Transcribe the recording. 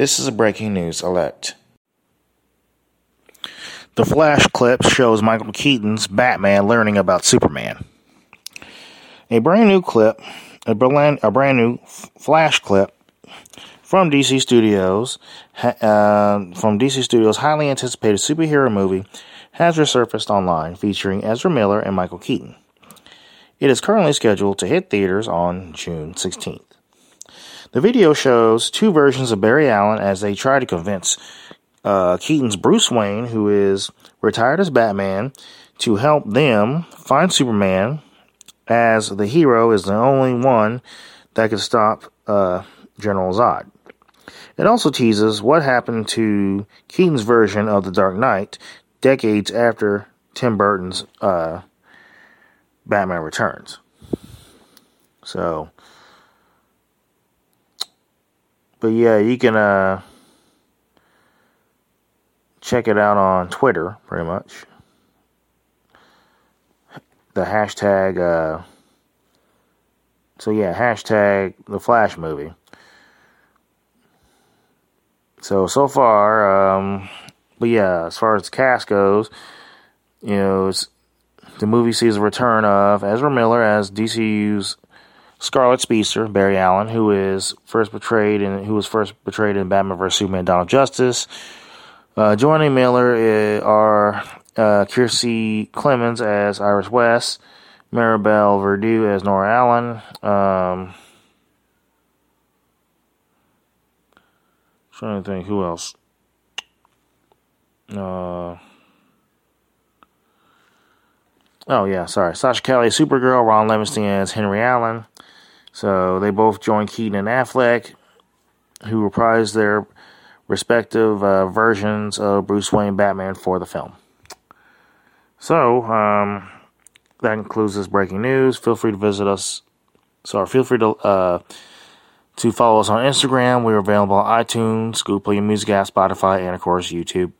This is a breaking news alert. The flash clip shows Michael Keaton's Batman learning about Superman. A brand new clip, a brand, a brand new flash clip from DC Studios, uh, from DC Studios' highly anticipated superhero movie, has resurfaced online, featuring Ezra Miller and Michael Keaton. It is currently scheduled to hit theaters on June 16th. The video shows two versions of Barry Allen as they try to convince uh, Keaton's Bruce Wayne, who is retired as Batman, to help them find Superman, as the hero is the only one that can stop uh, General Zod. It also teases what happened to Keaton's version of The Dark Knight decades after Tim Burton's uh, Batman Returns. So, but yeah, you can uh, check it out on Twitter, pretty much. The hashtag, uh, so yeah, hashtag the Flash movie. So, so far, um, but yeah, as far as the cast goes, you know, the movie sees the return of Ezra Miller as DCU's Scarlet Speedster, Barry Allen, who is first portrayed in who was first portrayed in Batman vs Superman: of Justice. Uh, joining Miller uh, are uh, Kiersey Clemons as Iris West, Maribel Verdú as Nora Allen. Um, trying to think who else. Uh, oh yeah, sorry. Sasha Calle, Supergirl. Ron Livingston as Henry Allen. So they both joined Keaton and Affleck, who reprised their respective uh, versions of Bruce Wayne Batman for the film. So um, that concludes this breaking news. Feel free to visit us. Sorry, feel free to uh, to follow us on Instagram. We're available on iTunes, Google Play Music app, Spotify, and of course YouTube.